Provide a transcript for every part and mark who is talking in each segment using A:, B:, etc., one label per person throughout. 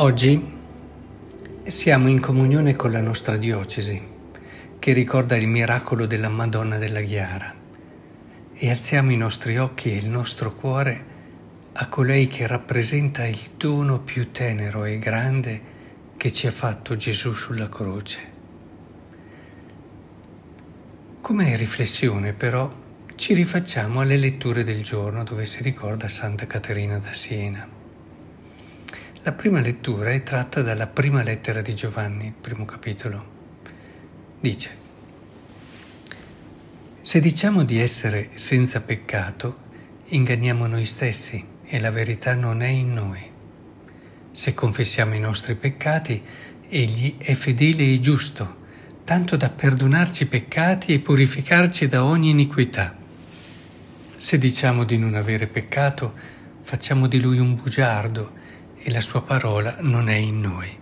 A: Oggi siamo in comunione con la nostra diocesi, che ricorda il miracolo della Madonna della Ghiara, e alziamo i nostri occhi e il nostro cuore a colei che rappresenta il dono più tenero e grande che ci ha fatto Gesù sulla croce. Come riflessione però ci rifacciamo alle letture del giorno dove si ricorda Santa Caterina da Siena. La prima lettura è tratta dalla prima lettera di Giovanni, primo capitolo. Dice, se diciamo di essere senza peccato, inganniamo noi stessi e la verità non è in noi. Se confessiamo i nostri peccati, Egli è fedele e giusto, tanto da perdonarci i peccati e purificarci da ogni iniquità. Se diciamo di non avere peccato, facciamo di Lui un bugiardo e la sua parola non è in noi.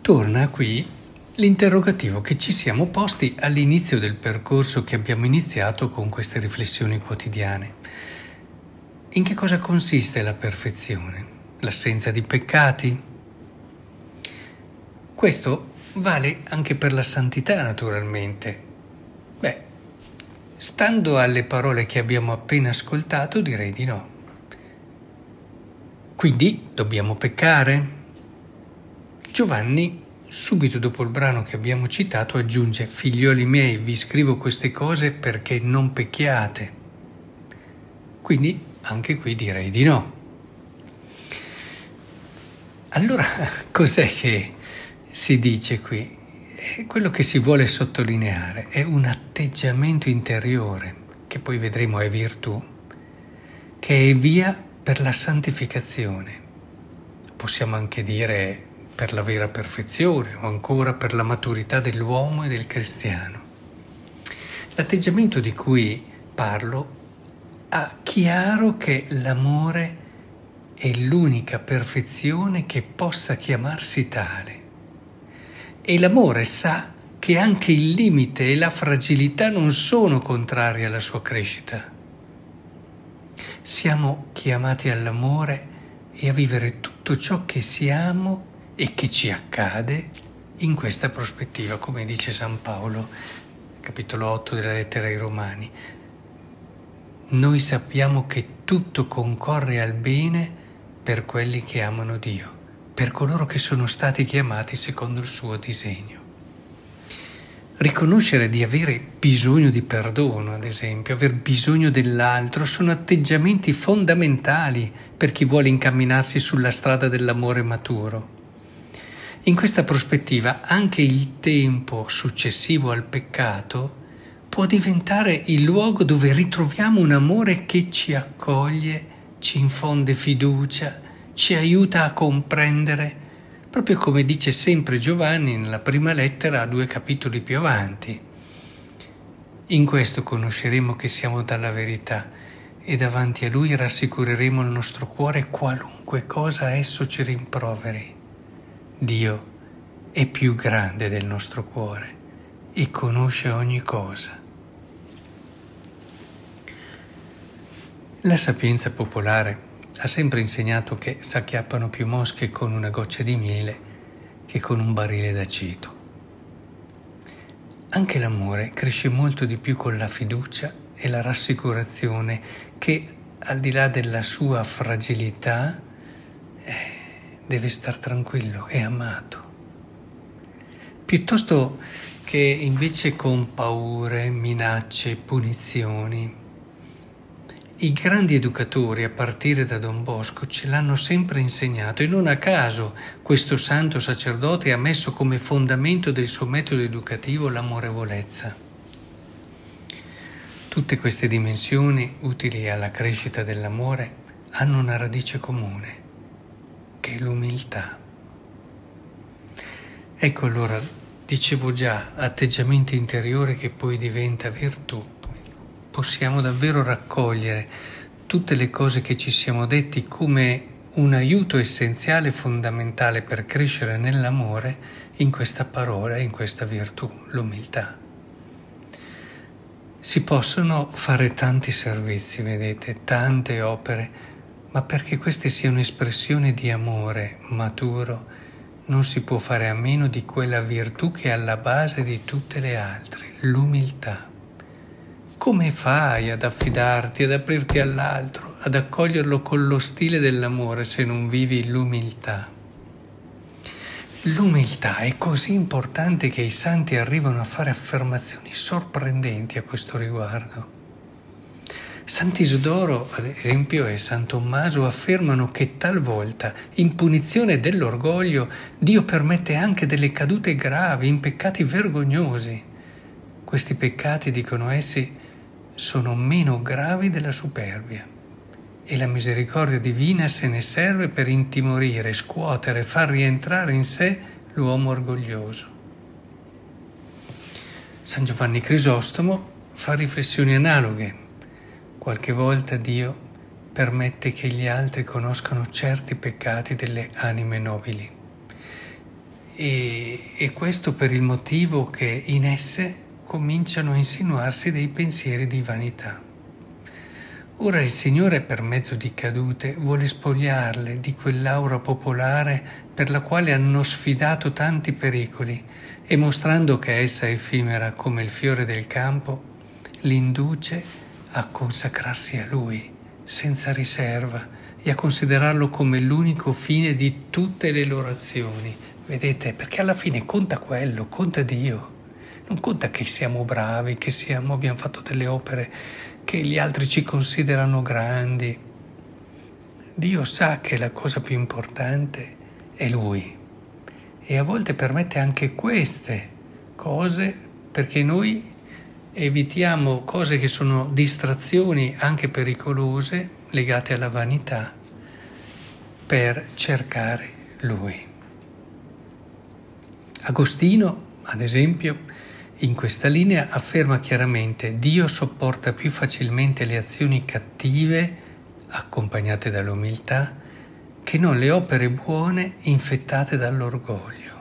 A: Torna qui l'interrogativo che ci siamo posti all'inizio del percorso che abbiamo iniziato con queste riflessioni quotidiane. In che cosa consiste la perfezione? L'assenza di peccati? Questo vale anche per la santità, naturalmente. Beh, stando alle parole che abbiamo appena ascoltato, direi di no. Quindi dobbiamo peccare? Giovanni, subito dopo il brano che abbiamo citato, aggiunge, figlioli miei, vi scrivo queste cose perché non pecchiate. Quindi anche qui direi di no. Allora, cos'è che si dice qui? Quello che si vuole sottolineare è un atteggiamento interiore, che poi vedremo è virtù, che è via per la santificazione, possiamo anche dire per la vera perfezione o ancora per la maturità dell'uomo e del cristiano. L'atteggiamento di cui parlo ha chiaro che l'amore è l'unica perfezione che possa chiamarsi tale. E l'amore sa che anche il limite e la fragilità non sono contrari alla sua crescita siamo chiamati all'amore e a vivere tutto ciò che siamo e che ci accade in questa prospettiva, come dice San Paolo, capitolo 8 della lettera ai Romani. Noi sappiamo che tutto concorre al bene per quelli che amano Dio, per coloro che sono stati chiamati secondo il suo disegno. Riconoscere di avere bisogno di perdono, ad esempio, aver bisogno dell'altro, sono atteggiamenti fondamentali per chi vuole incamminarsi sulla strada dell'amore maturo. In questa prospettiva anche il tempo successivo al peccato può diventare il luogo dove ritroviamo un amore che ci accoglie, ci infonde fiducia, ci aiuta a comprendere proprio come dice sempre Giovanni nella prima lettera a due capitoli più avanti. In questo conosceremo che siamo dalla verità e davanti a Lui rassicureremo il nostro cuore qualunque cosa esso ci rimproveri. Dio è più grande del nostro cuore e conosce ogni cosa. La sapienza popolare ha sempre insegnato che s'acchiappano più mosche con una goccia di miele che con un barile d'aceto. Anche l'amore cresce molto di più con la fiducia e la rassicurazione che al di là della sua fragilità eh, deve star tranquillo, è amato. Piuttosto che invece con paure, minacce, punizioni, i grandi educatori, a partire da Don Bosco, ce l'hanno sempre insegnato e non a caso questo santo sacerdote ha messo come fondamento del suo metodo educativo l'amorevolezza. Tutte queste dimensioni utili alla crescita dell'amore hanno una radice comune, che è l'umiltà. Ecco allora, dicevo già, atteggiamento interiore che poi diventa virtù possiamo davvero raccogliere tutte le cose che ci siamo detti come un aiuto essenziale fondamentale per crescere nell'amore in questa parola, in questa virtù, l'umiltà. Si possono fare tanti servizi, vedete, tante opere, ma perché queste siano espressioni di amore maturo, non si può fare a meno di quella virtù che è alla base di tutte le altre, l'umiltà. Come fai ad affidarti, ad aprirti all'altro, ad accoglierlo con lo stile dell'amore se non vivi l'umiltà? L'umiltà è così importante che i santi arrivano a fare affermazioni sorprendenti a questo riguardo. Sant'Isidoro, ad esempio, e San Tommaso affermano che talvolta, in punizione dell'orgoglio, Dio permette anche delle cadute gravi, in peccati vergognosi. Questi peccati, dicono essi, sono meno gravi della superbia e la misericordia divina se ne serve per intimorire, scuotere, far rientrare in sé l'uomo orgoglioso. San Giovanni Crisostomo fa riflessioni analoghe. Qualche volta Dio permette che gli altri conoscano certi peccati delle anime nobili. E, e questo per il motivo che in esse cominciano a insinuarsi dei pensieri di vanità. Ora il Signore per mezzo di cadute vuole spogliarle di quell'aura popolare per la quale hanno sfidato tanti pericoli e mostrando che essa è effimera come il fiore del campo, l'induce a consacrarsi a Lui senza riserva e a considerarlo come l'unico fine di tutte le loro azioni. Vedete, perché alla fine conta quello, conta Dio. Non conta che siamo bravi, che siamo, abbiamo fatto delle opere che gli altri ci considerano grandi. Dio sa che la cosa più importante è Lui e a volte permette anche queste cose perché noi evitiamo cose che sono distrazioni anche pericolose legate alla vanità per cercare Lui. Agostino, ad esempio, in questa linea afferma chiaramente Dio sopporta più facilmente le azioni cattive, accompagnate dall'umiltà, che non le opere buone infettate dall'orgoglio.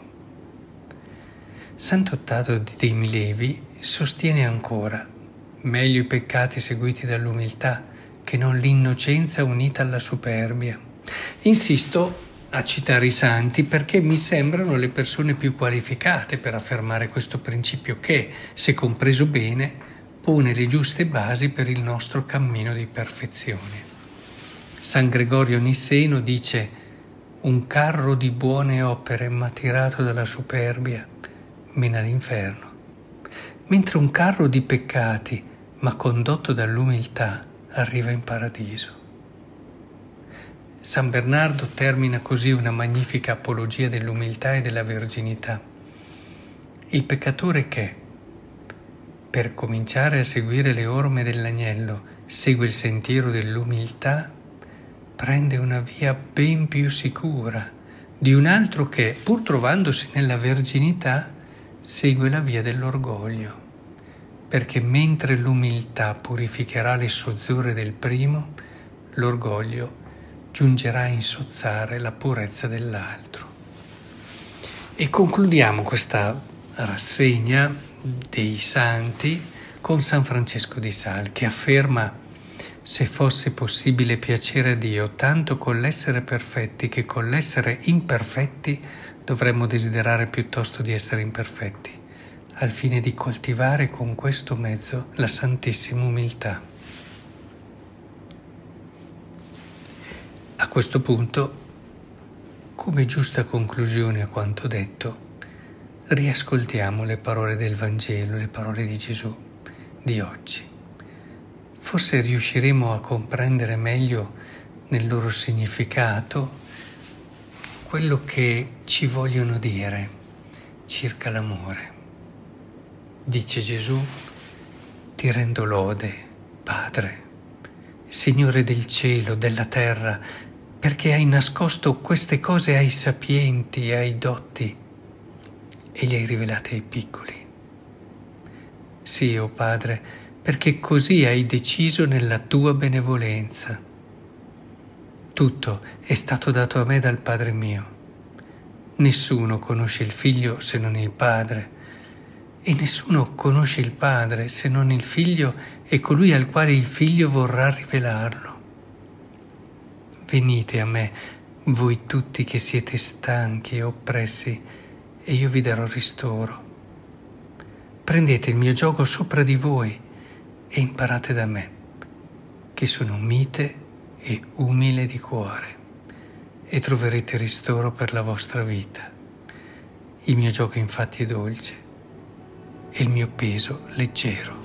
A: Sant'Ottato dei Milevi sostiene ancora meglio i peccati seguiti dall'umiltà che non l'innocenza unita alla superbia. Insisto a citare i santi perché mi sembrano le persone più qualificate per affermare questo principio che, se compreso bene, pone le giuste basi per il nostro cammino di perfezione. San Gregorio Nisseno dice un carro di buone opere ma tirato dalla superbia mena all'inferno, mentre un carro di peccati ma condotto dall'umiltà arriva in paradiso. San Bernardo termina così una magnifica apologia dell'umiltà e della verginità. Il peccatore che, per cominciare a seguire le orme dell'agnello, segue il sentiero dell'umiltà, prende una via ben più sicura di un altro che, pur trovandosi nella verginità, segue la via dell'orgoglio, perché mentre l'umiltà purificherà le sozzure del primo, l'orgoglio giungerà a insozzare la purezza dell'altro. E concludiamo questa rassegna dei santi con San Francesco di Sal che afferma se fosse possibile piacere a Dio tanto con l'essere perfetti che con l'essere imperfetti dovremmo desiderare piuttosto di essere imperfetti, al fine di coltivare con questo mezzo la santissima umiltà. Questo punto, come giusta conclusione a quanto detto, riascoltiamo le parole del Vangelo, le parole di Gesù di oggi. Forse riusciremo a comprendere meglio nel loro significato quello che ci vogliono dire circa l'amore. Dice Gesù, ti rendo lode, Padre, Signore del cielo, della terra, perché hai nascosto queste cose ai sapienti e ai dotti e li hai rivelate ai piccoli. Sì, o oh Padre, perché così hai deciso nella tua benevolenza. Tutto è stato dato a me dal Padre mio. Nessuno conosce il Figlio se non il Padre, e nessuno conosce il Padre se non il Figlio e colui al quale il Figlio vorrà rivelarlo. Venite a me, voi tutti che siete stanchi e oppressi, e io vi darò ristoro. Prendete il mio gioco sopra di voi e imparate da me, che sono mite e umile di cuore, e troverete ristoro per la vostra vita. Il mio gioco infatti è dolce e il mio peso leggero.